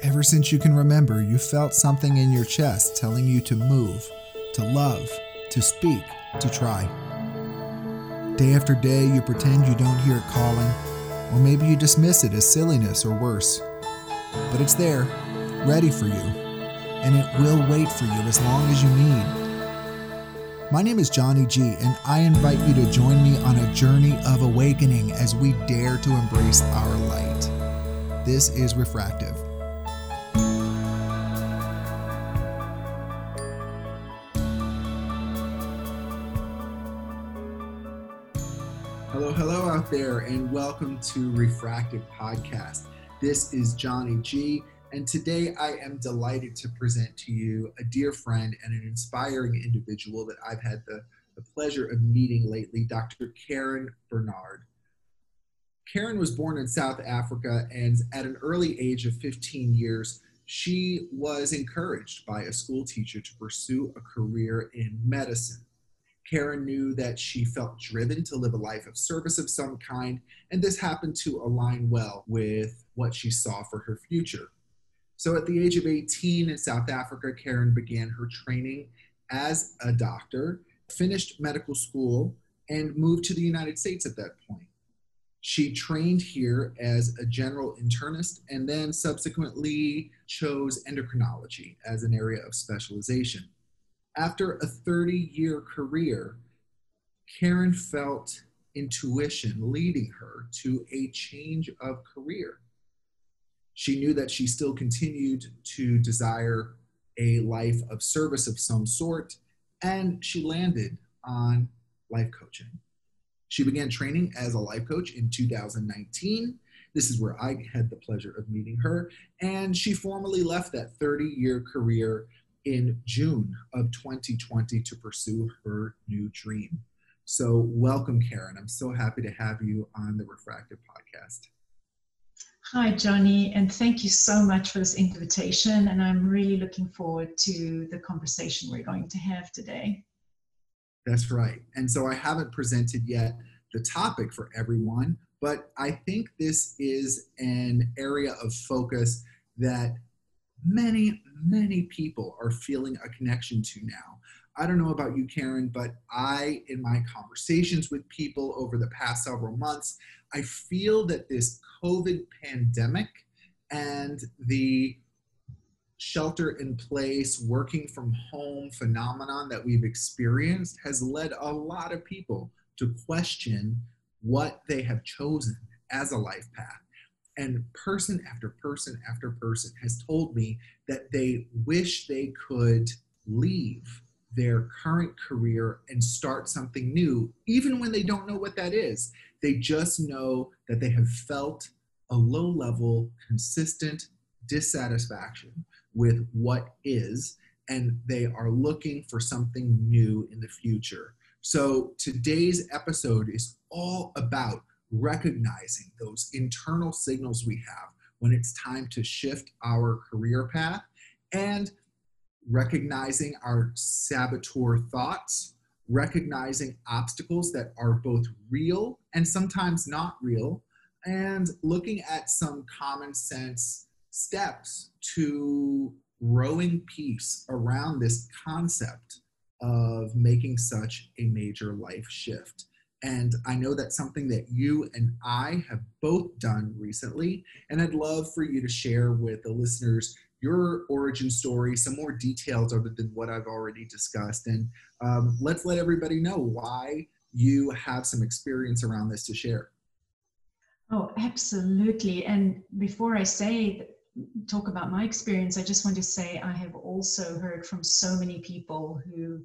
Ever since you can remember, you felt something in your chest telling you to move, to love, to speak, to try. Day after day, you pretend you don't hear it calling, or maybe you dismiss it as silliness or worse. But it's there, ready for you, and it will wait for you as long as you need. My name is Johnny G, and I invite you to join me on a journey of awakening as we dare to embrace our light. This is Refractive. There, and welcome to Refractive Podcast. This is Johnny G, and today I am delighted to present to you a dear friend and an inspiring individual that I've had the, the pleasure of meeting lately, Dr. Karen Bernard. Karen was born in South Africa, and at an early age of 15 years, she was encouraged by a school teacher to pursue a career in medicine. Karen knew that she felt driven to live a life of service of some kind, and this happened to align well with what she saw for her future. So, at the age of 18 in South Africa, Karen began her training as a doctor, finished medical school, and moved to the United States at that point. She trained here as a general internist and then subsequently chose endocrinology as an area of specialization. After a 30 year career, Karen felt intuition leading her to a change of career. She knew that she still continued to desire a life of service of some sort, and she landed on life coaching. She began training as a life coach in 2019. This is where I had the pleasure of meeting her, and she formally left that 30 year career in June of 2020 to pursue her new dream. So, welcome, Karen. I'm so happy to have you on the Refractive Podcast. Hi, Johnny, and thank you so much for this invitation. And I'm really looking forward to the conversation we're going to have today. That's right. And so, I haven't presented yet the topic for everyone, but I think this is an area of focus that many, many people are feeling a connection to now. I don't know about you, Karen, but I, in my conversations with people over the past several months, I feel that this COVID pandemic and the shelter in place, working from home phenomenon that we've experienced has led a lot of people to question what they have chosen as a life path. And person after person after person has told me that they wish they could leave their current career and start something new, even when they don't know what that is. They just know that they have felt a low level, consistent dissatisfaction with what is, and they are looking for something new in the future. So today's episode is all about recognizing those internal signals we have when it's time to shift our career path and recognizing our saboteur thoughts, recognizing obstacles that are both real and sometimes not real, and looking at some common sense steps to rowing peace around this concept of making such a major life shift. And I know that's something that you and I have both done recently. And I'd love for you to share with the listeners your origin story, some more details other than what I've already discussed. And um, let's let everybody know why you have some experience around this to share. Oh, absolutely. And before I say, talk about my experience, I just want to say I have also heard from so many people who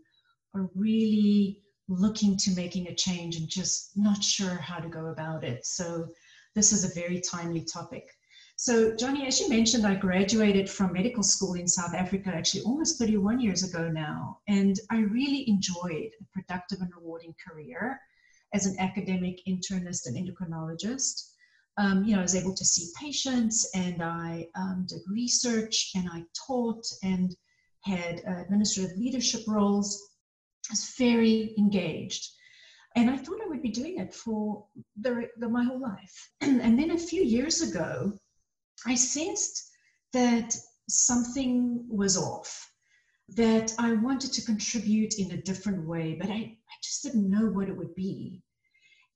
are really looking to making a change and just not sure how to go about it. So this is a very timely topic. So, Johnny, as you mentioned, I graduated from medical school in South Africa actually almost 31 years ago now. And I really enjoyed a productive and rewarding career as an academic internist and endocrinologist. Um, you know, I was able to see patients and I um, did research and I taught and had uh, administrative leadership roles was very engaged. And I thought I would be doing it for the, the my whole life. and then a few years ago, I sensed that something was off, that I wanted to contribute in a different way, but I, I just didn't know what it would be.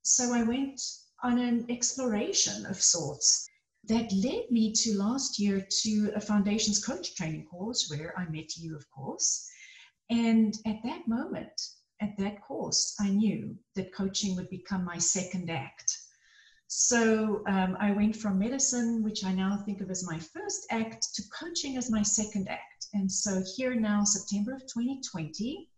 So I went on an exploration of sorts that led me to last year to a foundations coach training course where I met you, of course. And at that moment, at that course, I knew that coaching would become my second act. So um, I went from medicine, which I now think of as my first act, to coaching as my second act. And so here now, September of 2020,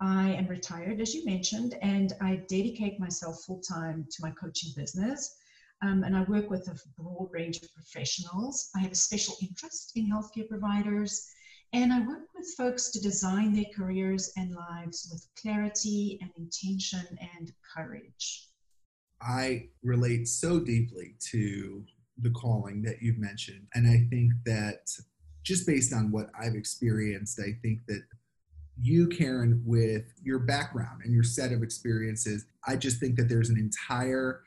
I am retired, as you mentioned, and I dedicate myself full time to my coaching business. Um, and I work with a broad range of professionals. I have a special interest in healthcare providers, and I work with folks to design their careers and lives with clarity and intention and courage. I relate so deeply to the calling that you've mentioned. And I think that just based on what I've experienced, I think that you, Karen, with your background and your set of experiences, I just think that there's an entire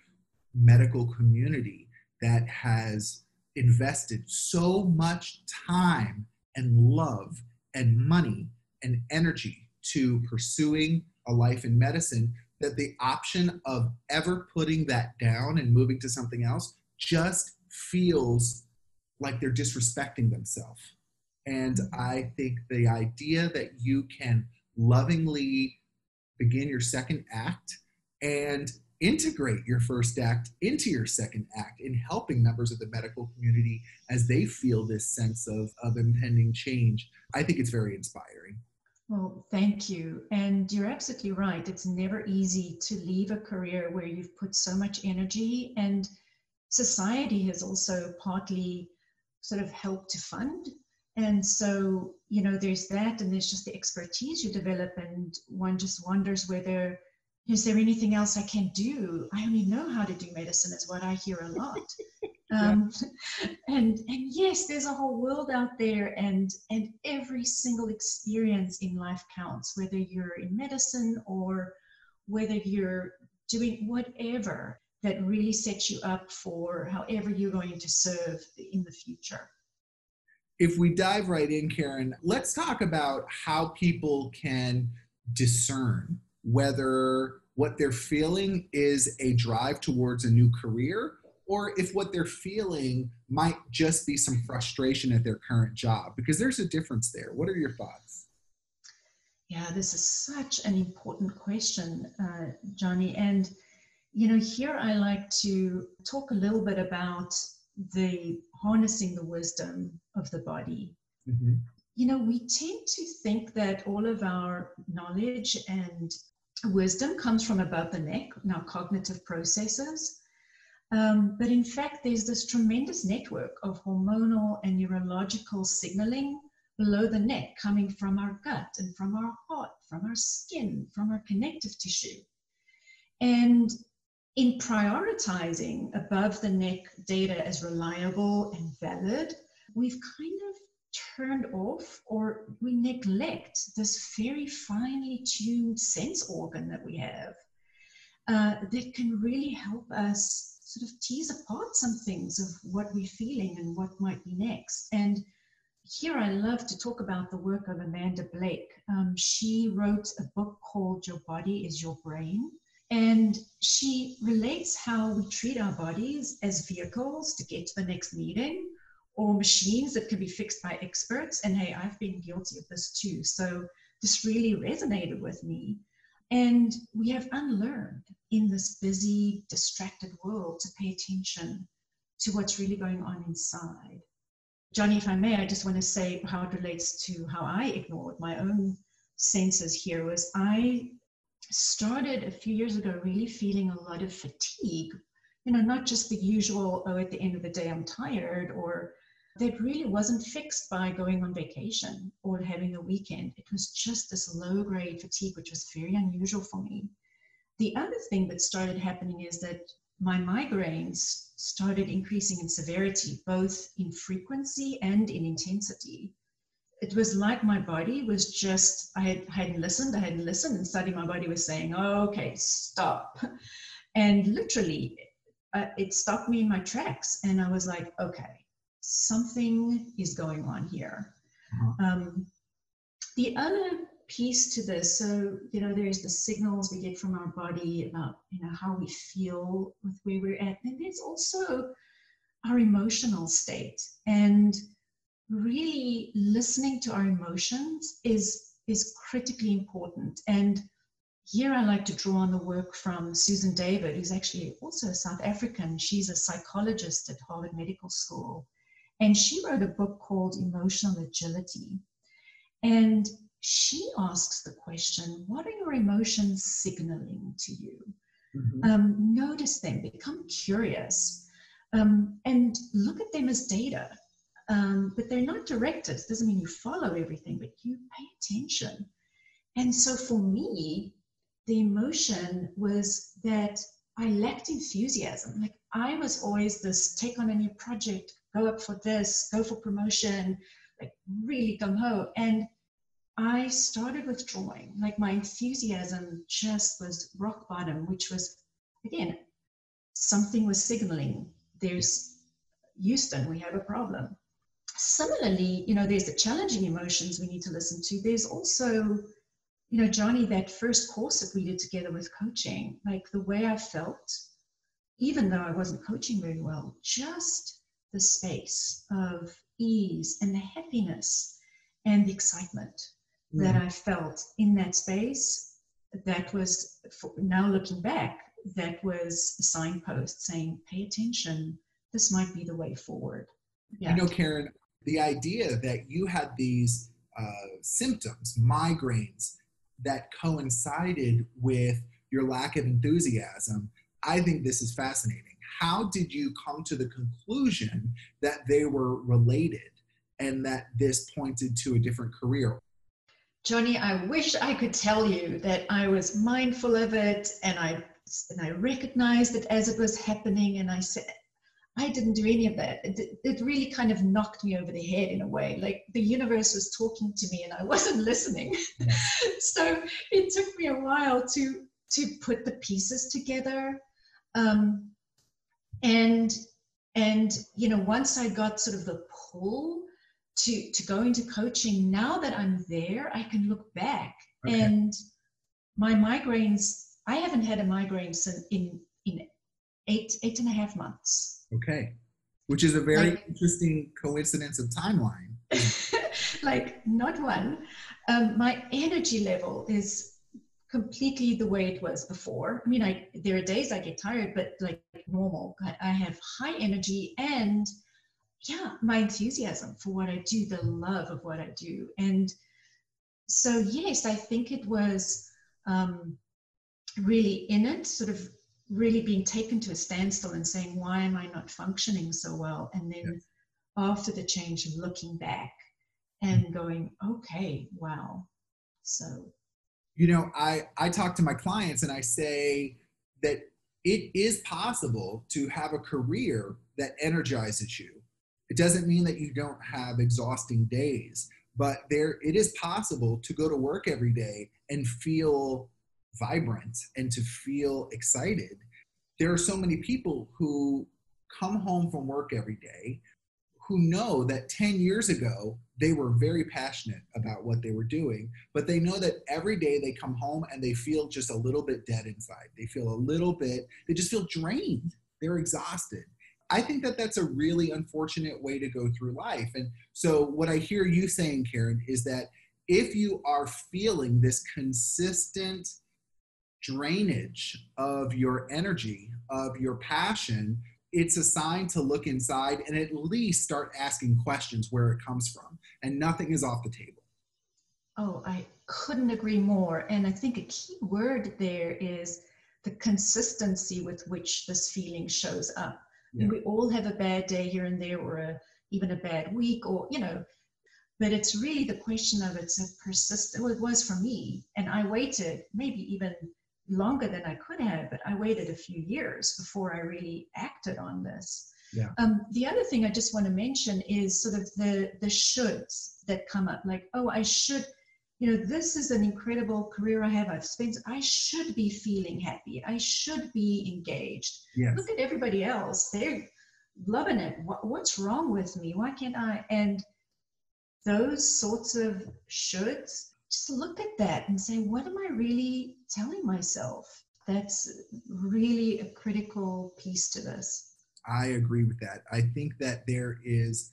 medical community that has invested so much time and love and money and energy to pursuing a life in medicine that the option of ever putting that down and moving to something else just feels like they're disrespecting themselves. And I think the idea that you can lovingly begin your second act and integrate your first act into your second act in helping members of the medical community as they feel this sense of, of impending change. I think it's very inspiring. Well, thank you. And you're absolutely right. It's never easy to leave a career where you've put so much energy, and society has also partly sort of helped to fund. And so, you know, there's that, and there's just the expertise you develop, and one just wonders whether is there anything else I can do? I only know how to do medicine, is what I hear a lot. Um, and and yes, there's a whole world out there, and and every single experience in life counts, whether you're in medicine or whether you're doing whatever that really sets you up for however you're going to serve in the future. If we dive right in, Karen, let's talk about how people can discern whether what they're feeling is a drive towards a new career or if what they're feeling might just be some frustration at their current job because there's a difference there. What are your thoughts? Yeah this is such an important question uh, johnny. And you know here i like to talk a little bit about the harnessing the wisdom of the body. Mm-hmm. you know we tend to think that all of our knowledge and wisdom comes from above the neck our cognitive processes um, but in fact, there's this tremendous network of hormonal and neurological signaling below the neck coming from our gut and from our heart, from our skin, from our connective tissue. And in prioritizing above the neck data as reliable and valid, we've kind of turned off or we neglect this very finely tuned sense organ that we have uh, that can really help us sort of tease apart some things of what we're feeling and what might be next. And here I love to talk about the work of Amanda Blake. Um, she wrote a book called Your Body is Your Brain. And she relates how we treat our bodies as vehicles to get to the next meeting or machines that can be fixed by experts. And hey, I've been guilty of this too. So this really resonated with me. And we have unlearned in this busy, distracted world to pay attention to what's really going on inside. Johnny, if I may, I just want to say how it relates to how I ignored my own senses here was I started a few years ago really feeling a lot of fatigue. You know, not just the usual, oh, at the end of the day, I'm tired, or that really wasn't fixed by going on vacation or having a weekend. It was just this low grade fatigue, which was very unusual for me. The other thing that started happening is that my migraines started increasing in severity, both in frequency and in intensity. It was like my body was just, I, had, hadn't listened, I hadn't listened, and suddenly my body was saying, okay, stop. And literally, uh, it stopped me in my tracks. And I was like, okay, something is going on here. Uh-huh. Um, the other piece to this, so you know, there's the signals we get from our body about you know how we feel with where we're at, and there's also our emotional state. And really listening to our emotions is is critically important. And here I like to draw on the work from Susan David, who's actually also a South African. She's a psychologist at Harvard Medical School. And she wrote a book called Emotional Agility. And she asks the question what are your emotions signaling to you? Mm-hmm. Um, notice them, become curious, um, and look at them as data. Um, but they're not directed. It doesn't mean you follow everything, but you pay attention. And so for me, the emotion was that I lacked enthusiasm. Like I was always this take on a new project, go up for this, go for promotion, like really gung ho. And I started withdrawing. Like my enthusiasm just was rock bottom, which was, again, something was signaling there's Houston, we have a problem. Similarly, you know, there's the challenging emotions we need to listen to. There's also you know, Johnny, that first course that we did together with coaching, like the way I felt, even though I wasn't coaching very well, just the space of ease and the happiness and the excitement mm. that I felt in that space, that was, now looking back, that was a signpost saying, pay attention, this might be the way forward. Yeah. You know, Karen, the idea that you had these uh, symptoms, migraines, that coincided with your lack of enthusiasm, I think this is fascinating. How did you come to the conclusion that they were related and that this pointed to a different career? Johnny, I wish I could tell you that I was mindful of it and I and I recognized it as it was happening and I said I didn't do any of that. It, it, really kind of knocked me over the head in a way. Like the universe was talking to me and I wasn't listening. Yeah. so it took me a while to to put the pieces together. Um, and and you know, once I got sort of the pull to to go into coaching, now that I'm there, I can look back okay. and my migraines. I haven't had a migraine since in in eight eight and a half months Okay. Which is a very like, interesting coincidence of timeline. like, not one. Um, my energy level is completely the way it was before. I mean, I there are days I get tired, but like normal. I, I have high energy and yeah, my enthusiasm for what I do, the love of what I do. And so, yes, I think it was um, really in it, sort of really being taken to a standstill and saying, why am I not functioning so well? And then yes. after the change, looking back and mm-hmm. going, okay, wow. So, you know, I, I talk to my clients and I say that it is possible to have a career that energizes you. It doesn't mean that you don't have exhausting days, but there it is possible to go to work every day and feel vibrant and to feel excited. There are so many people who come home from work every day who know that 10 years ago they were very passionate about what they were doing, but they know that every day they come home and they feel just a little bit dead inside. They feel a little bit, they just feel drained. They're exhausted. I think that that's a really unfortunate way to go through life. And so, what I hear you saying, Karen, is that if you are feeling this consistent drainage of your energy, of your passion, it's a sign to look inside and at least start asking questions where it comes from. And nothing is off the table. Oh, I couldn't agree more. And I think a key word there is the consistency with which this feeling shows up. Yeah. We all have a bad day here and there, or a, even a bad week, or, you know, but it's really the question of it's a persistent, well, it was for me. And I waited maybe even longer than I could have, but I waited a few years before I really acted on this. Yeah. Um, the other thing I just want to mention is sort of the the shoulds that come up, like, oh, I should, you know, this is an incredible career I have. I've spent. I should be feeling happy. I should be engaged. Yes. Look at everybody else. They're loving it. What, what's wrong with me? Why can't I? And those sorts of shoulds, just look at that and say, what am I really telling myself? That's really a critical piece to this. I agree with that. I think that there is,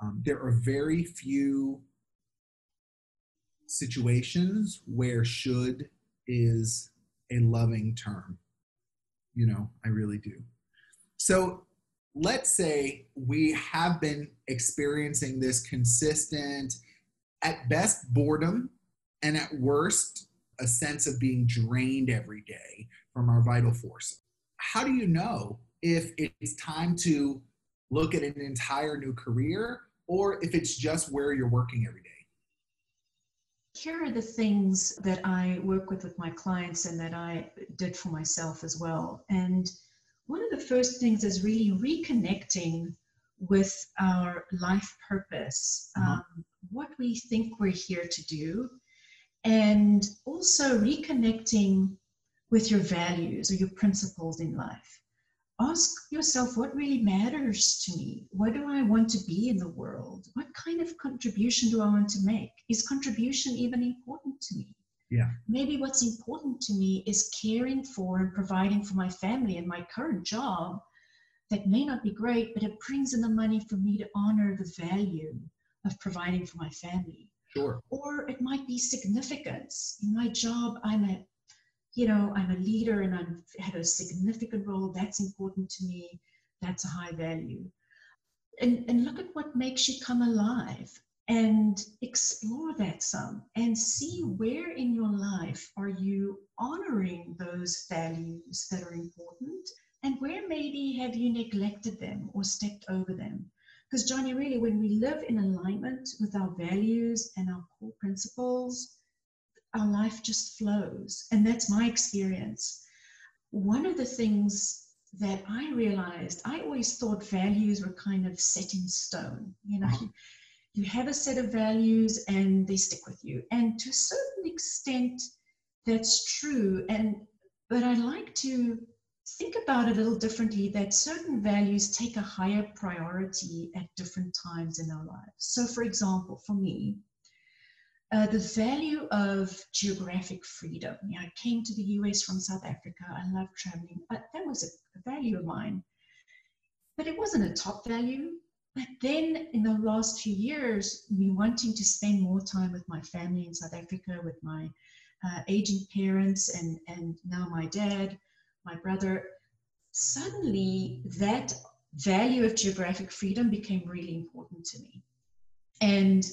um, there are very few situations where should is a loving term. You know, I really do. So let's say we have been experiencing this consistent, at best, boredom, and at worst, a sense of being drained every day from our vital force. How do you know if it's time to look at an entire new career or if it's just where you're working every day? Here are the things that I work with with my clients and that I did for myself as well. And one of the first things is really reconnecting with our life purpose, uh-huh. um, what we think we're here to do, and also reconnecting with your values or your principles in life. Ask yourself what really matters to me? What do I want to be in the world? What kind of contribution do I want to make? Is contribution even important to me? Yeah. Maybe what's important to me is caring for and providing for my family and my current job that may not be great, but it brings in the money for me to honor the value of providing for my family. Sure. Or it might be significance. In my job, I'm a, you know, I'm a leader and I've had a significant role. That's important to me. That's a high value. And, and look at what makes you come alive and explore that some and see where in your life are you honoring those values that are important and where maybe have you neglected them or stepped over them because johnny really when we live in alignment with our values and our core principles our life just flows and that's my experience one of the things that i realized i always thought values were kind of set in stone you know uh-huh you have a set of values and they stick with you. And to a certain extent, that's true. And but I like to think about it a little differently that certain values take a higher priority at different times in our lives. So, for example, for me, uh, the value of geographic freedom. You know, I came to the US from South Africa. I love traveling, but that was a, a value of mine. But it wasn't a top value. But then in the last few years, me wanting to spend more time with my family in South Africa, with my uh, aging parents, and, and now my dad, my brother, suddenly that value of geographic freedom became really important to me. And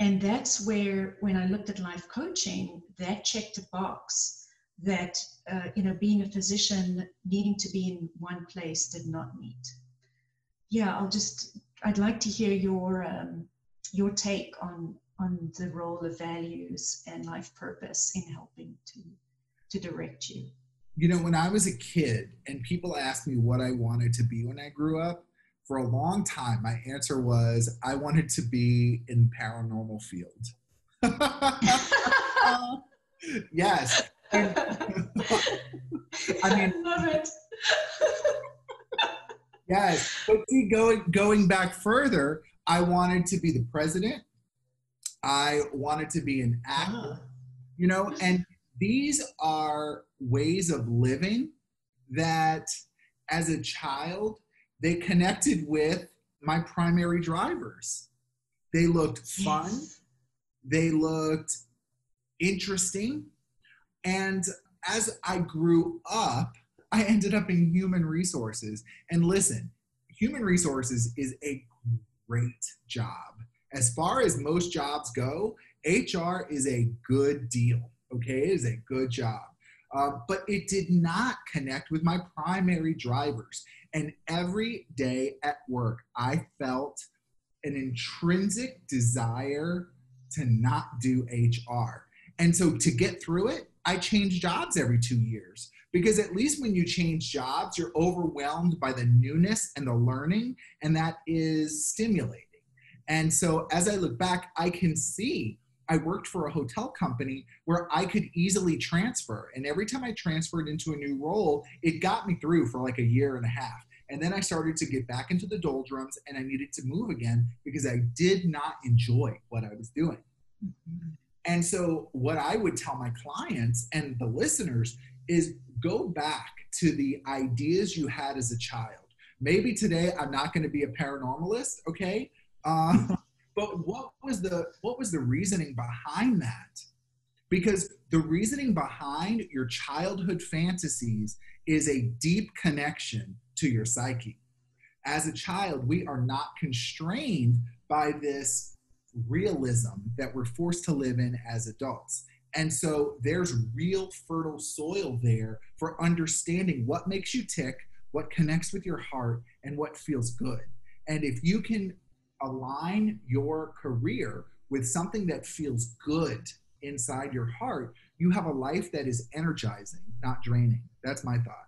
and that's where when I looked at life coaching, that checked a box that uh, you know being a physician needing to be in one place did not meet. Yeah, I'll just I'd like to hear your um, your take on on the role of values and life purpose in helping to to direct you. You know, when I was a kid and people asked me what I wanted to be when I grew up, for a long time my answer was I wanted to be in paranormal field. yes. I mean, I love it. Yes, but see, going going back further, I wanted to be the president. I wanted to be an actor. Ah. You know, and these are ways of living that, as a child, they connected with my primary drivers. They looked fun. Yes. They looked interesting. And as I grew up, I ended up in human resources. And listen, human resources is a great job. As far as most jobs go, HR is a good deal. Okay, it is a good job. Uh, but it did not connect with my primary drivers. And every day at work, I felt an intrinsic desire to not do HR. And so to get through it, I changed jobs every two years because at least when you change jobs, you're overwhelmed by the newness and the learning, and that is stimulating. And so as I look back, I can see I worked for a hotel company where I could easily transfer. And every time I transferred into a new role, it got me through for like a year and a half. And then I started to get back into the doldrums and I needed to move again because I did not enjoy what I was doing. Mm-hmm. And so, what I would tell my clients and the listeners is go back to the ideas you had as a child. Maybe today I'm not going to be a paranormalist, okay? Uh, but what was the what was the reasoning behind that? Because the reasoning behind your childhood fantasies is a deep connection to your psyche. As a child, we are not constrained by this realism that we're forced to live in as adults. And so there's real fertile soil there for understanding what makes you tick, what connects with your heart, and what feels good. And if you can align your career with something that feels good inside your heart, you have a life that is energizing, not draining. That's my thought.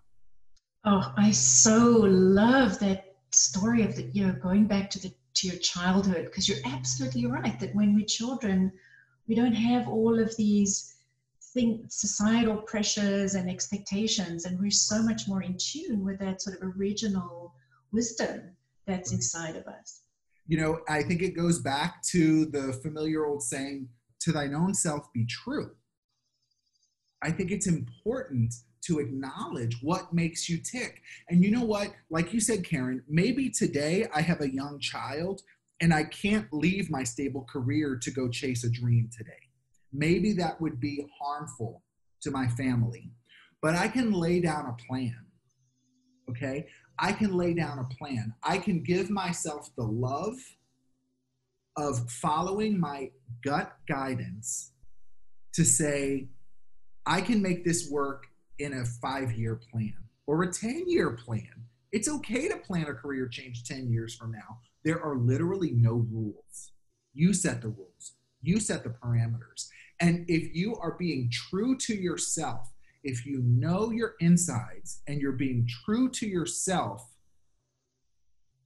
Oh, I so love that story of the, you know, going back to the to your childhood because you're absolutely right that when we're children, we don't have all of these think societal pressures and expectations, and we're so much more in tune with that sort of original wisdom that's inside of us. You know, I think it goes back to the familiar old saying, to thine own self be true. I think it's important to acknowledge what makes you tick. And you know what? Like you said, Karen, maybe today I have a young child and I can't leave my stable career to go chase a dream today. Maybe that would be harmful to my family, but I can lay down a plan. Okay? I can lay down a plan. I can give myself the love of following my gut guidance to say, I can make this work in a five year plan or a 10 year plan. It's okay to plan a career change 10 years from now. There are literally no rules. You set the rules, you set the parameters. And if you are being true to yourself, if you know your insides and you're being true to yourself,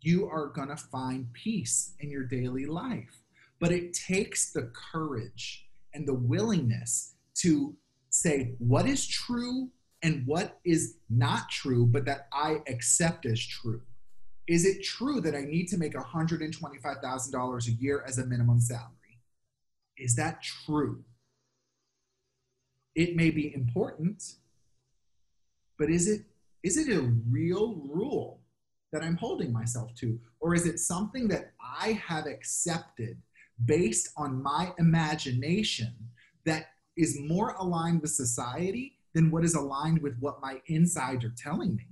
you are going to find peace in your daily life. But it takes the courage and the willingness to say what is true and what is not true, but that I accept as true. Is it true that I need to make $125,000 a year as a minimum salary? Is that true? It may be important, but is it is it a real rule that I'm holding myself to? Or is it something that I have accepted based on my imagination that is more aligned with society than what is aligned with what my insides are telling me.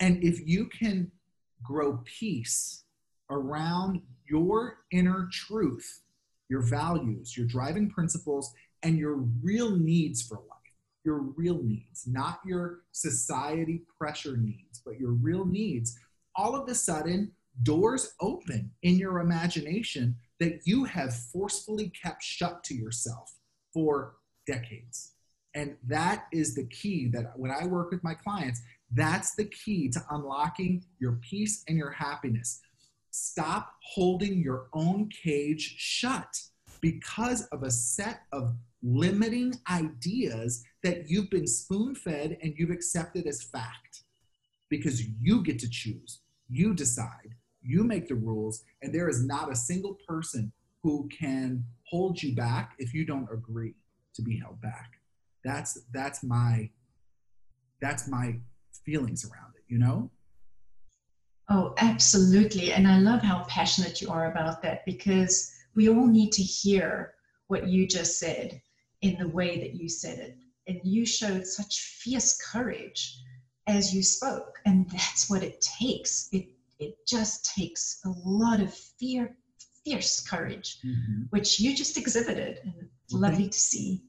And if you can grow peace around your inner truth, your values, your driving principles, and your real needs for life, your real needs, not your society pressure needs, but your real needs, all of a sudden, doors open in your imagination that you have forcefully kept shut to yourself for decades. And that is the key that when I work with my clients, that's the key to unlocking your peace and your happiness. Stop holding your own cage shut because of a set of limiting ideas that you've been spoon fed and you've accepted as fact. Because you get to choose, you decide, you make the rules, and there is not a single person who can hold you back if you don't agree to be held back. That's that's my that's my feelings around it you know? Oh absolutely. And i love how passionate you are about that because we all need to hear what you just said in the way that you said it. And you showed such fierce courage as you spoke. And that's what it takes. It it just takes a lot of fear fierce courage mm-hmm. which you just exhibited. And lovely to see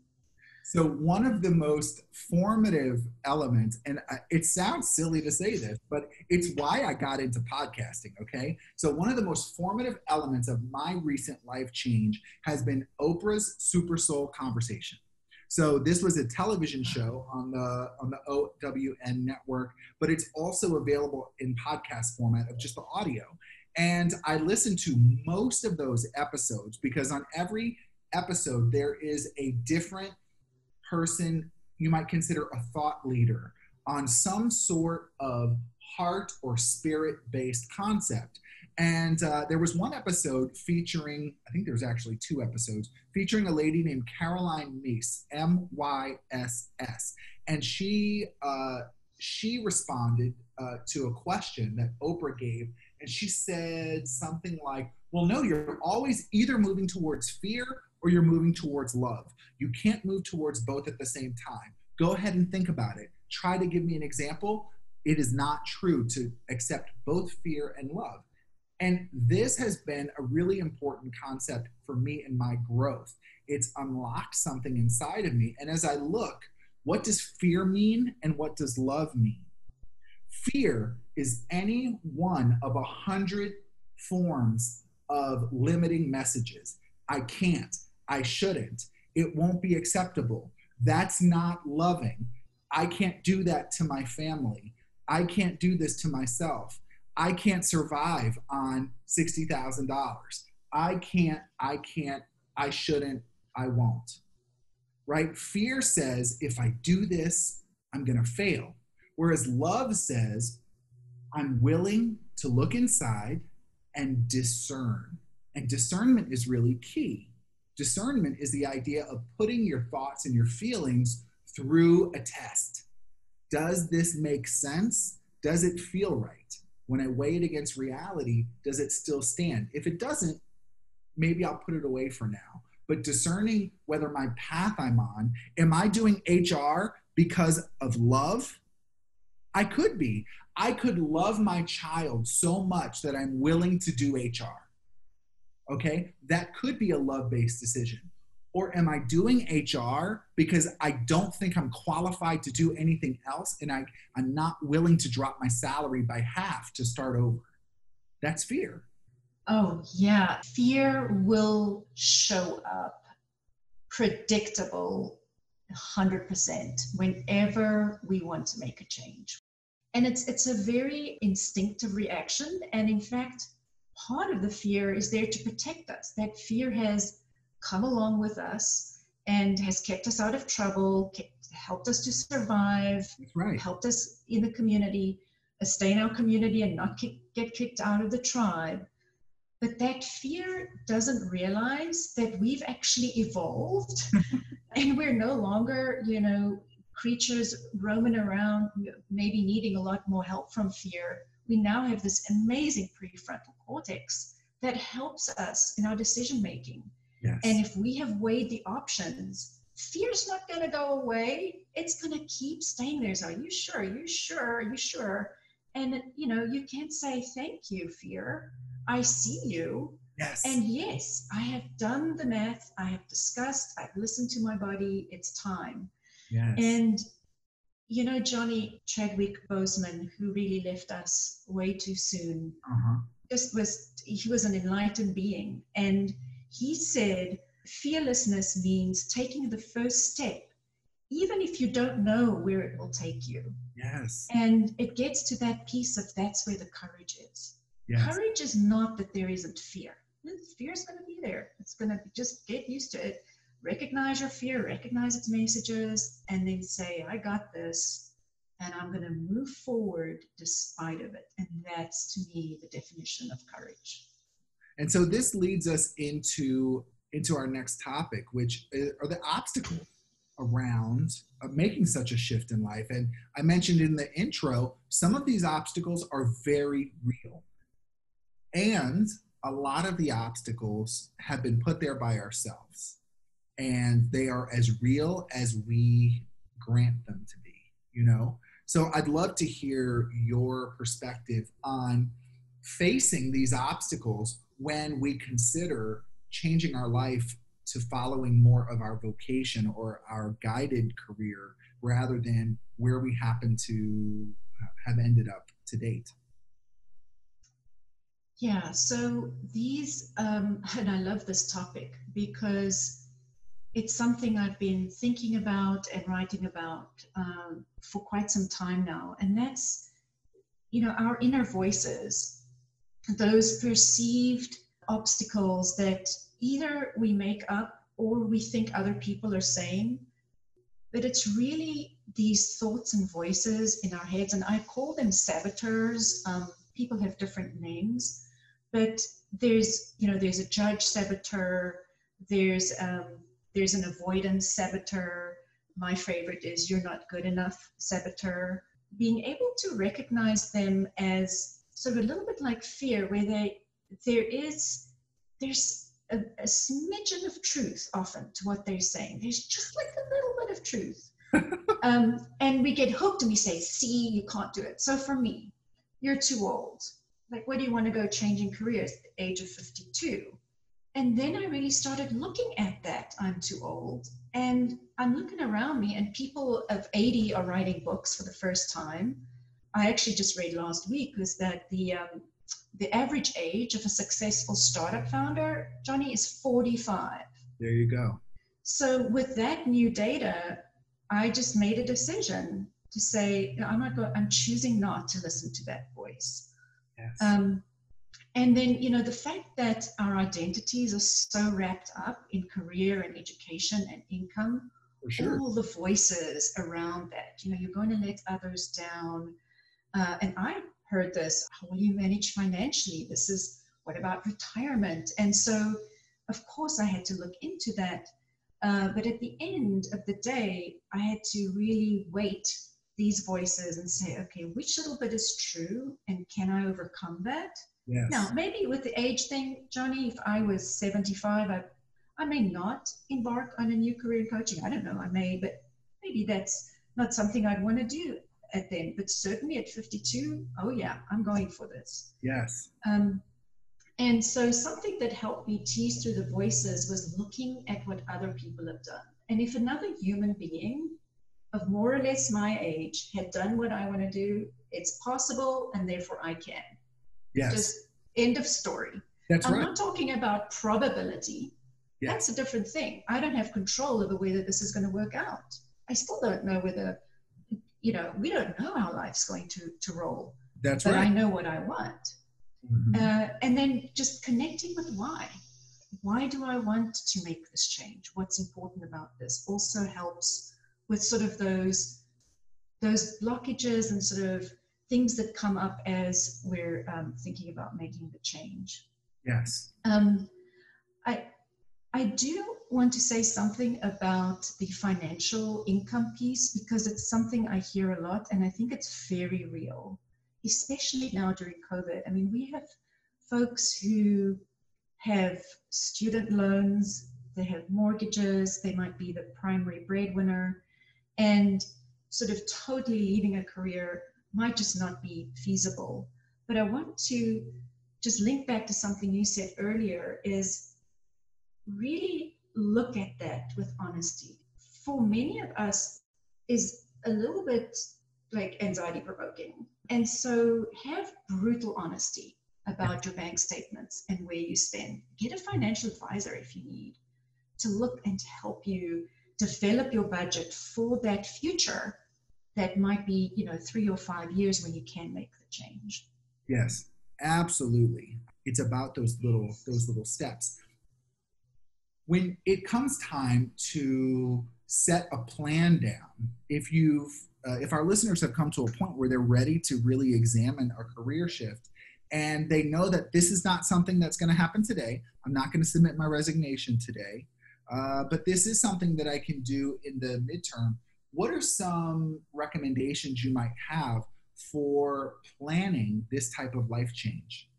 so, one of the most formative elements, and uh, it sounds silly to say this, but it's why I got into podcasting, okay? So, one of the most formative elements of my recent life change has been Oprah's Super Soul Conversation. So this was a television show on the on the OWN network, but it's also available in podcast format of just the audio. And I listened to most of those episodes because on every episode there is a different person you might consider a thought leader on some sort of heart or spirit based concept. And uh, there was one episode featuring, I think there was actually two episodes, featuring a lady named Caroline Myss, M Y S S. And she, uh, she responded uh, to a question that Oprah gave. And she said something like, Well, no, you're always either moving towards fear or you're moving towards love. You can't move towards both at the same time. Go ahead and think about it. Try to give me an example. It is not true to accept both fear and love. And this has been a really important concept for me in my growth. It's unlocked something inside of me. And as I look, what does fear mean and what does love mean? Fear is any one of a hundred forms of limiting messages. I can't, I shouldn't, it won't be acceptable. That's not loving. I can't do that to my family. I can't do this to myself. I can't survive on $60,000. I can't, I can't, I shouldn't, I won't. Right? Fear says, if I do this, I'm going to fail. Whereas love says, I'm willing to look inside and discern. And discernment is really key. Discernment is the idea of putting your thoughts and your feelings through a test. Does this make sense? Does it feel right? When I weigh it against reality, does it still stand? If it doesn't, maybe I'll put it away for now. But discerning whether my path I'm on, am I doing HR because of love? I could be. I could love my child so much that I'm willing to do HR. Okay, that could be a love based decision. Or am I doing HR because I don't think I'm qualified to do anything else and I, I'm not willing to drop my salary by half to start over? That's fear. Oh, yeah. Fear will show up predictable 100% whenever we want to make a change. And it's, it's a very instinctive reaction. And in fact, part of the fear is there to protect us. That fear has come along with us and has kept us out of trouble, kept, helped us to survive, right. helped us in the community, stay in our community and not kick, get kicked out of the tribe. But that fear doesn't realize that we've actually evolved and we're no longer, you know, creatures roaming around, maybe needing a lot more help from fear we now have this amazing prefrontal cortex that helps us in our decision making. Yes. And if we have weighed the options, fear's not going to go away. It's going to keep staying there. So, are you sure? Are you sure? Are you sure? And you know, you can't say thank you, fear. I see you. Yes. And yes, I have done the math. I have discussed. I've listened to my body. It's time. Yes. And you know Johnny Chadwick Boseman, who really left us way too soon. Uh-huh. Just was he was an enlightened being, and he said fearlessness means taking the first step, even if you don't know where it will take you. Yes. And it gets to that piece of that's where the courage is. Yes. Courage is not that there isn't fear. Hmm, fear is going to be there. It's going to just get used to it recognize your fear, recognize its messages, and then say, I got this, and I'm going to move forward despite of it. And that's to me the definition of courage. And so this leads us into into our next topic, which are the obstacles around uh, making such a shift in life. And I mentioned in the intro, some of these obstacles are very real. And a lot of the obstacles have been put there by ourselves and they are as real as we grant them to be, you know? So I'd love to hear your perspective on facing these obstacles when we consider changing our life to following more of our vocation or our guided career rather than where we happen to have ended up to date. Yeah, so these, um, and I love this topic because it's something I've been thinking about and writing about um, for quite some time now. And that's, you know, our inner voices, those perceived obstacles that either we make up or we think other people are saying. But it's really these thoughts and voices in our heads, and I call them saboteurs. Um, people have different names, but there's you know there's a judge saboteur, there's um, there's an avoidance saboteur. My favorite is you're not good enough saboteur. Being able to recognize them as sort of a little bit like fear, where they there is there's a, a smidgen of truth often to what they're saying. There's just like a little bit of truth. um, and we get hooked and we say, see, you can't do it. So for me, you're too old. Like, where do you want to go changing careers at the age of 52? And then I really started looking at that. I'm too old. And I'm looking around me, and people of 80 are writing books for the first time. I actually just read last week was that the um, the average age of a successful startup founder, Johnny, is 45. There you go. So with that new data, I just made a decision to say, you know, I'm not going, I'm choosing not to listen to that voice. Yes. Um, and then, you know, the fact that our identities are so wrapped up in career and education and income, sure. all the voices around that, you know, you're going to let others down. Uh, and I heard this how will you manage financially? This is what about retirement? And so, of course, I had to look into that. Uh, but at the end of the day, I had to really weight these voices and say, okay, which little bit is true and can I overcome that? Yes. Now, maybe with the age thing, Johnny, if I was 75, I, I may not embark on a new career in coaching. I don't know, I may, but maybe that's not something I'd want to do at then. But certainly at 52, oh yeah, I'm going for this. Yes. Um, and so something that helped me tease through the voices was looking at what other people have done. And if another human being of more or less my age had done what I want to do, it's possible and therefore I can. Yes. Just end of story. That's I'm right. not talking about probability. Yeah. That's a different thing. I don't have control over whether this is going to work out. I still don't know whether, you know, we don't know how life's going to, to roll, That's right. but I know what I want. Mhm. Uh, and then just connecting with why. Why do I want to make this change? What's important about this? Also helps with sort of those those blockages and sort of things that come up as we're um, thinking about making the change. yes. Um, I I do want to say something about the financial income piece because it's something I hear a lot, and I think it's very real, especially now during COVID. I mean, we have folks who have student loans, they have mortgages, they might be the primary breadwinner, and sort of totally leaving a career might just not be feasible. But I want to just link back to something you said earlier is really look at that with honesty. For many of us is a little bit like anxiety provoking. And so have brutal honesty about your bank statements and where you spend. Get a financial advisor if you need to look and to help you develop your budget for that future that might be, you know, 3 or 5 years when you can make the change. Yes. Absolutely. It's about those little those little steps. When it comes time to set a plan down, if you've uh, if our listeners have come to a point where they're ready to really examine a career shift and they know that this is not something that's going to happen today, I'm not going to submit my resignation today, uh, but this is something that I can do in the midterm. What are some recommendations you might have for planning this type of life change?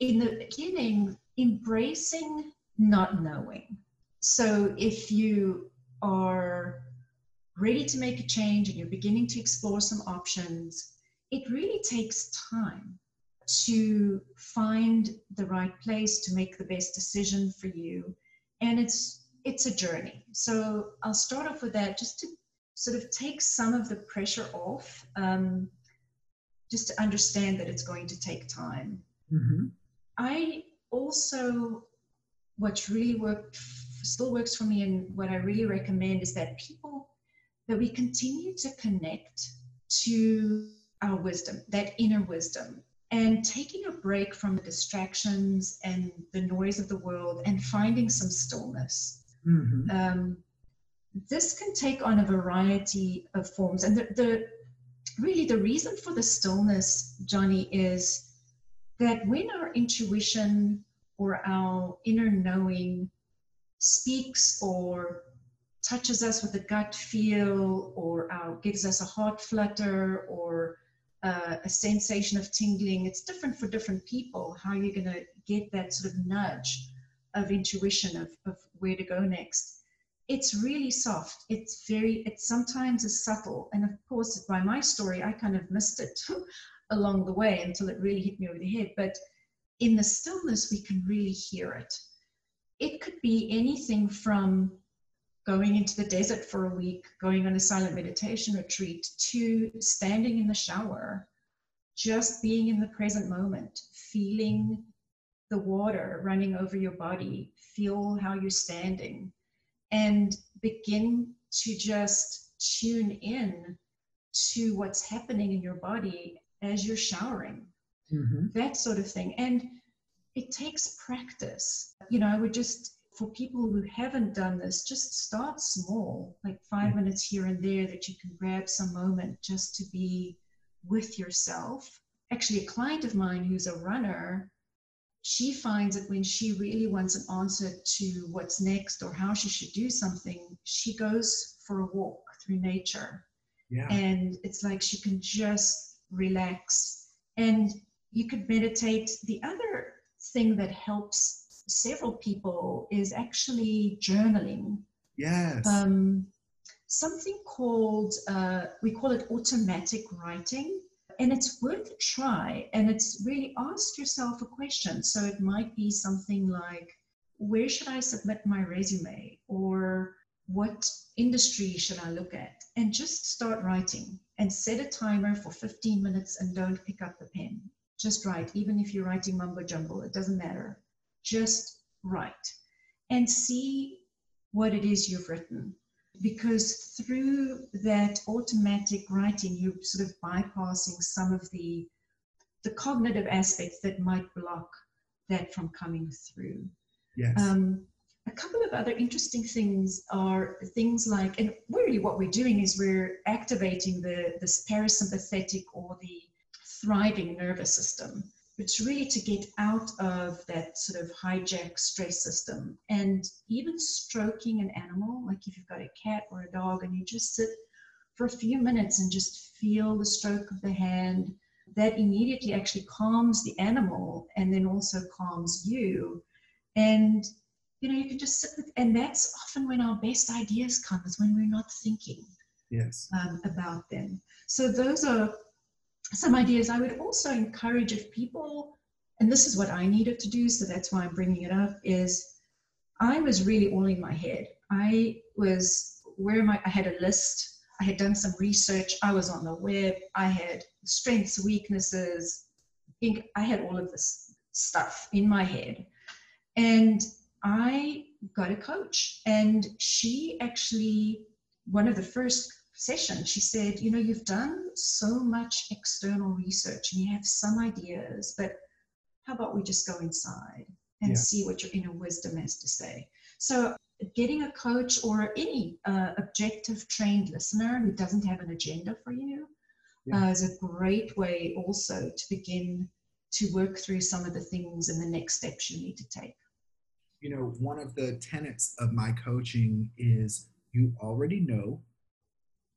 in the beginning, embracing not knowing. So if you are ready to make a change and you're beginning to explore some options, it really takes time to find the right place to make the best decision for you. And it's it's a journey. So I'll start off with that just to sort of take some of the pressure off, um, just to understand that it's going to take time. Mm-hmm. I also, what really worked, still works for me, and what I really recommend is that people, that we continue to connect to our wisdom, that inner wisdom, and taking a break from the distractions and the noise of the world and finding some stillness. Mm-hmm. Um, this can take on a variety of forms. And the, the really the reason for the stillness, Johnny, is that when our intuition or our inner knowing speaks or touches us with a gut feel or our, gives us a heart flutter or uh, a sensation of tingling. It's different for different people how you're going to get that sort of nudge of intuition of, of where to go next. It's really soft. It's very, it's sometimes is subtle. And of course, by my story, I kind of missed it along the way until it really hit me over the head. But in the stillness, we can really hear it. It could be anything from going into the desert for a week, going on a silent meditation retreat, to standing in the shower, just being in the present moment, feeling the water running over your body, feel how you're standing, and begin to just tune in to what's happening in your body as you're showering. Mm-hmm. That sort of thing. And it takes practice. You know, I would just for people who haven't done this, just start small, like five mm. minutes here and there that you can grab some moment just to be with yourself. Actually, a client of mine who's a runner, she finds that when she really wants an answer to what's next or how she should do something, she goes for a walk through nature. Yeah. And it's like she can just relax. And you could meditate. The other thing that helps several people is actually journaling. Yes. Um, something called, uh, we call it automatic writing. And it's worth a try. And it's really ask yourself a question. So it might be something like, where should I submit my resume? Or what industry should I look at? And just start writing and set a timer for 15 minutes and don't pick up the pen. Just write, even if you're writing mumbo jumbo, it doesn't matter just write and see what it is you've written. Because through that automatic writing, you're sort of bypassing some of the, the cognitive aspects that might block that from coming through. Yes. Um, a couple of other interesting things are things like, and really what we're doing is we're activating the this parasympathetic or the thriving nervous system it's really to get out of that sort of hijack stress system. And even stroking an animal like if you've got a cat or a dog and you just sit for a few minutes and just feel the stroke of the hand that immediately actually calms the animal and then also calms you. And you know you can just sit with and that's often when our best ideas come is when we're not thinking yes. um, about them. So those are some ideas. I would also encourage if people, and this is what I needed to do, so that's why I'm bringing it up, is I was really all in my head. I was, where am I? I had a list. I had done some research. I was on the web. I had strengths, weaknesses. I had all of this stuff in my head. And I got a coach, and she actually, one of the first session, she said, You know, you've done so much external research and you have some ideas, but how about we just go inside and yeah. see what your inner wisdom has to say? So, getting a coach or any uh, objective trained listener who doesn't have an agenda for you yeah. uh, is a great way also to begin to work through some of the things and the next steps you need to take. You know, one of the tenets of my coaching is you already know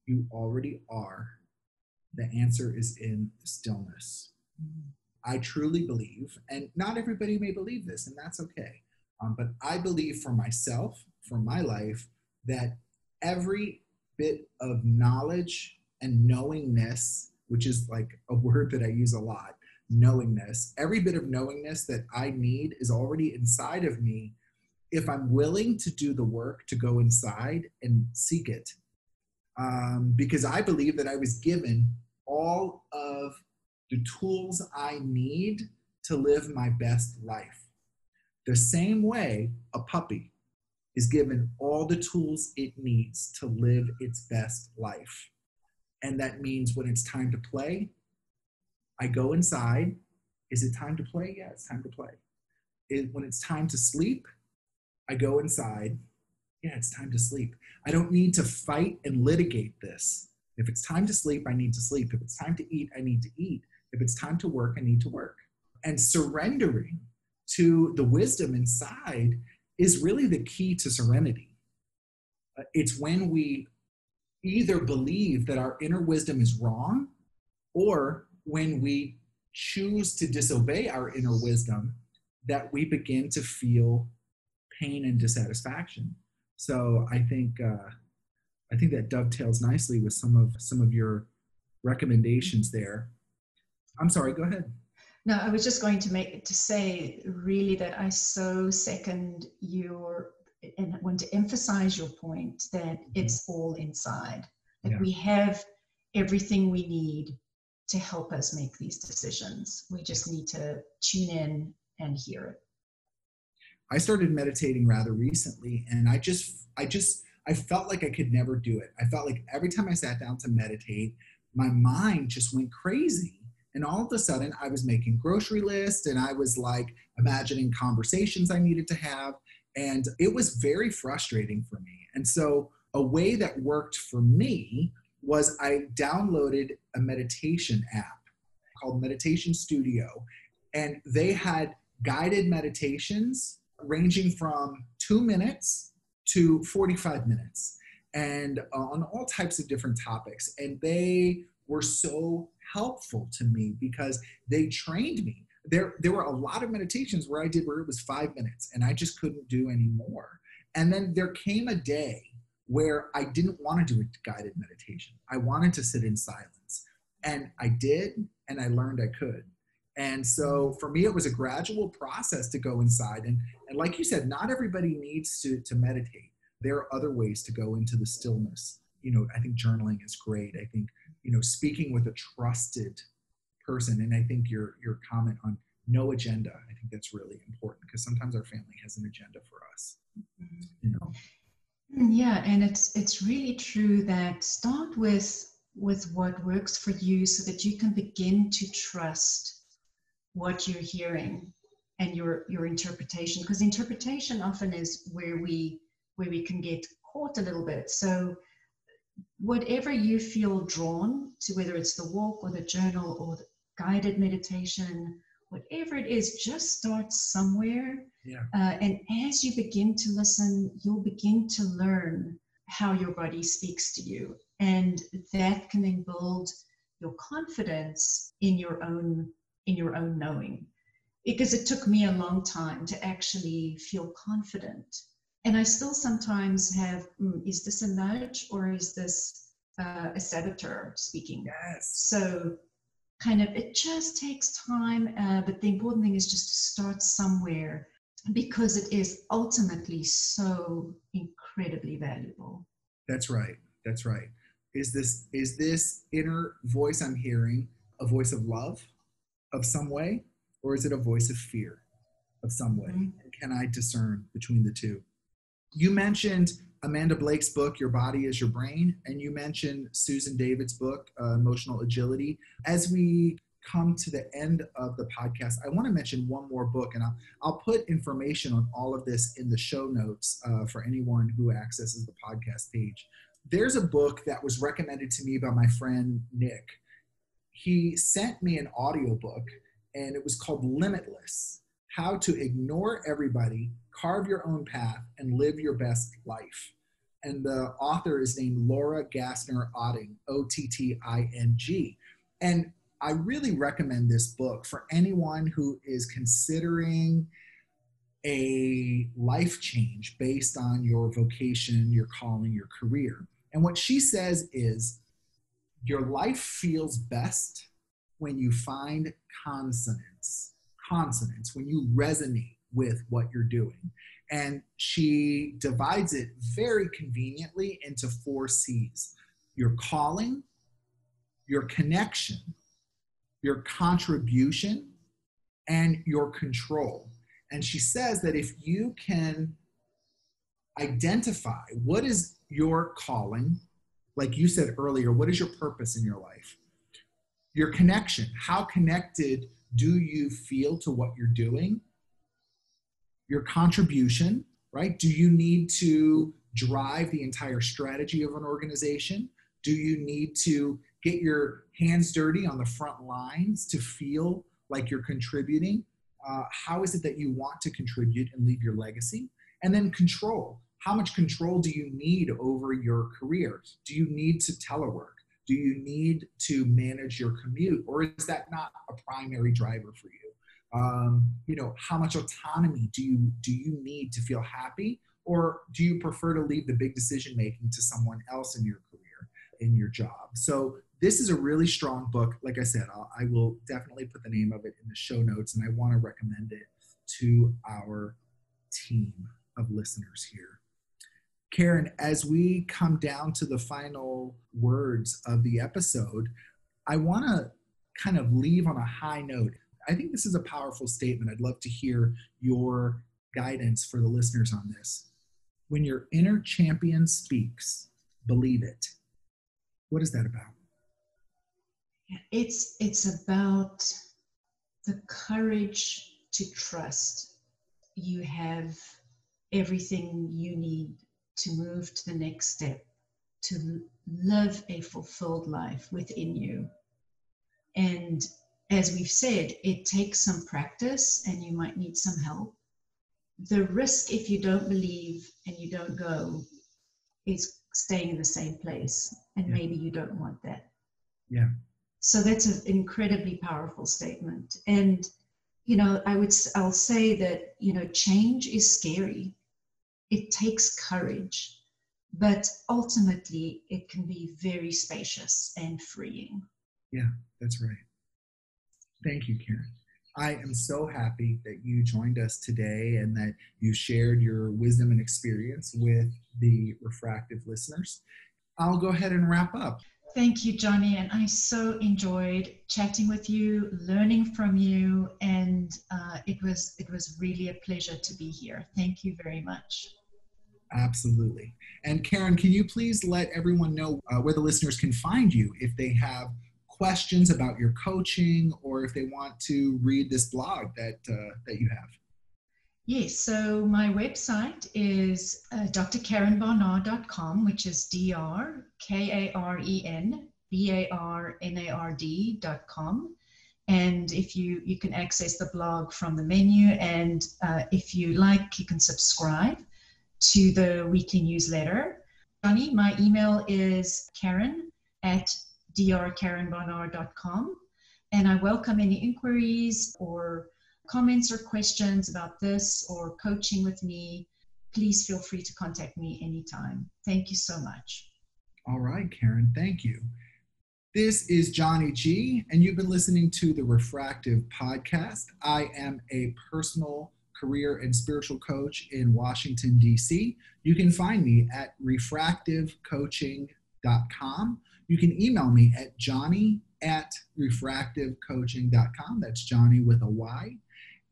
you already are, the answer is in stillness. Mm-hmm. I truly believe, and not everybody may believe this, and that's okay. Um, but I believe for myself, for my life, that every bit of knowledge and knowingness, which is like a word that I use a lot, knowingness, every bit of knowingness that I need is already inside of me if I'm willing to do the work to go inside and seek it um, because I believe that I was given all of the tools I need to live my best life. The same way a puppy is given all the tools it needs to live its best life. And that means when it's time to play, I go inside. Is it time to play? Yeah, it's time to play. It, when it's time to sleep, I go inside Yeah, it's time to sleep. I don't need to fight and litigate this. If it's time to sleep, I need to sleep. If it's time to eat, I need to eat. If it's time to work, I need to work. And surrendering to the wisdom inside is really the key to serenity. Uh, it's when we either believe that our inner wisdom is wrong or when we choose to disobey our inner wisdom that we begin to feel pain and dissatisfaction so i think uh, i think that dovetails nicely with some of some of your recommendations there i'm sorry go ahead no i was just going to make to say really that i so second your and want to emphasize your point that mm-hmm. it's all inside that yeah. we have everything we need to help us make these decisions. We just need to tune in and hear it. I started meditating rather recently and I just I just I felt like I could never do it. I felt like every time I sat down to meditate, my mind just went crazy. And all of a sudden I was making grocery lists and I was like imagining conversations I needed to have and it was very frustrating for me. And so a way that worked for me was I downloaded a meditation app called Meditation Studio, and they had guided meditations ranging from two minutes to 45 minutes and uh, on all types of different topics. And they were so helpful to me because they trained me. There, there were a lot of meditations where I did where it was five minutes and I just couldn't do any more. And then there came a day where I didn't want to do a guided meditation. I wanted to sit in silence. And I did, and I learned I could. And so for me, it was a gradual process to go inside. And, and like you said, not everybody needs to, to meditate. There are other ways to go into the stillness. You know, I think journaling is great. I think, you know, speaking with a trusted person. And I think your, your comment on no agenda, I think that's really important because sometimes our family has an agenda for us. Mm-hmm. You know? Yeah, and it's it's really true that start with with what works for you so that you can begin to trust what you're hearing and your your interpretation because interpretation often is where we where we can get caught a little bit so whatever you feel drawn to whether it's the walk or the journal or the guided meditation whatever it is, just start somewhere. Yeah. Uh, and as you begin to listen, you'll begin to learn how your body speaks to you. And that can then build your confidence in your own in your own knowing. Because it took me a long time to actually feel confident. And i still sometimes have mm, is this a nudge or is this uh, a saboteur speaking? Yes. So kind of it just takes time uh, but the important thing is just to start somewhere because it is ultimately so incredibly valuable. That's right. That's right. Is this is this inner voice i'm hearing a voice of love of some way or is it a voice of fear of some way mm-hmm. can i discern between the two you mentioned Amanda Blake's book, Your Body is Your Brain, and you mentioned Susan David's book, uh, Emotional Agility. As we come to the end of the podcast, I want to mention one more book, and I'll, I'll put information on all of this in the show notes uh, for anyone who accesses the podcast page. There's a book that was recommended to me by my friend Nick. He sent me an audiobook, and it was called Limitless How to Ignore Everybody carve your own path and live your best life. And the author is named Laura Gassner Otting, O T T I N G. And I really recommend this book for anyone who is considering a life change based on your vocation, your calling, your career. And what she says is your life feels best when you find consonance, consonance, when you resonate with what you're doing. And she divides it very conveniently into four C's your calling, your connection, your contribution, and your control. And she says that if you can identify what is your calling, like you said earlier, what is your purpose in your life? Your connection, how connected do you feel to what you're doing? your contribution, right? Do you need to drive the entire strategy of an organization? Do you need to get your hands dirty on the front lines to feel like you're contributing? Uh, how is it that you want to contribute and leave your legacy? And then control. How much control do you need over your career? Do you need to telework? Do you need to manage your commute? Or is that not a primary driver for you? Um, you know, how much autonomy do you do you need to feel happy? Or do you prefer to leave the big decision making to someone else in your career, in your job? So this is a really strong book. Like I said, I'll, I will definitely put the name of it in the show notes, and I want to recommend it to our team of listeners here. Karen, as we come down to the final words of the episode, I want to kind of leave on a high note. I think this is a powerful statement. I'd love to hear your guidance for the listeners on this. When your inner champion speaks, believe it. What is that about? It's it's about the courage to trust you have everything you need to move to the next step, to live a fulfilled life within you. And as we've said, it takes some practice and you might need some help. The risk, if you don't believe and you don't go, is staying in the same place. And yeah. maybe you don't want that. Yeah. So that's an incredibly powerful statement. And, you know, I would, I'll say that, you know, change is scary. It takes courage, but ultimately it can be very spacious and freeing. Yeah, that's right. Thank you, Karen. I am so happy that you joined us today and that you shared your wisdom and experience with the refractive listeners. I'll go ahead and wrap up. Thank you, Johnny. And I so enjoyed chatting with you, learning from you, and uh, it was it was really a pleasure to be here. Thank you very much. Absolutely. And Karen, can you please let everyone know uh, where the listeners can find you if they have questions about your coaching or if they want to read this blog that uh, that you have? Yes, so my website is uh, drkarenbarnard.com, which is D R K A R E N B A R N A R D.com. And if you, you can access the blog from the menu, and uh, if you like, you can subscribe to the weekly newsletter. Johnny, my email is karen at drkarenbarnard.com. And I welcome any inquiries or comments or questions about this or coaching with me. Please feel free to contact me anytime. Thank you so much. All right, Karen, thank you. This is Johnny G, and you've been listening to the Refractive Podcast. I am a personal career and spiritual coach in Washington, D.C. You can find me at refractivecoaching.com you can email me at johnny at refractivecoaching.com. That's Johnny with a Y.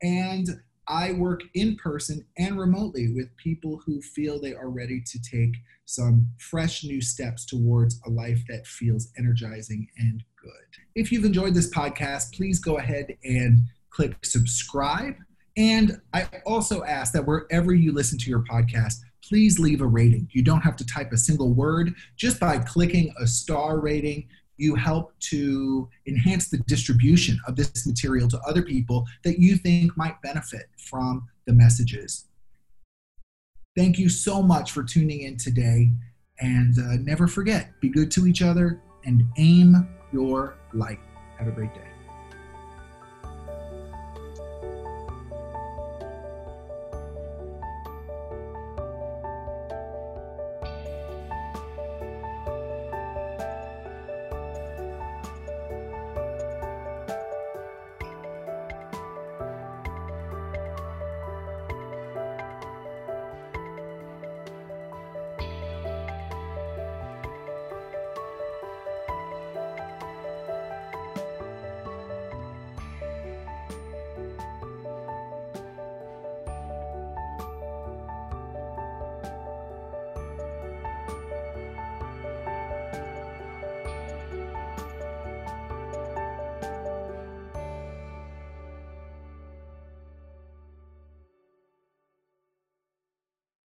And I work in person and remotely with people who feel they are ready to take some fresh new steps towards a life that feels energizing and good. If you've enjoyed this podcast, please go ahead and click subscribe. And I also ask that wherever you listen to your podcast, please leave a rating. You don't have to type a single word. Just by clicking a star rating, you help to enhance the distribution of this material to other people that you think might benefit from the messages. Thank you so much for tuning in today. And uh, never forget be good to each other and aim your light. Have a great day.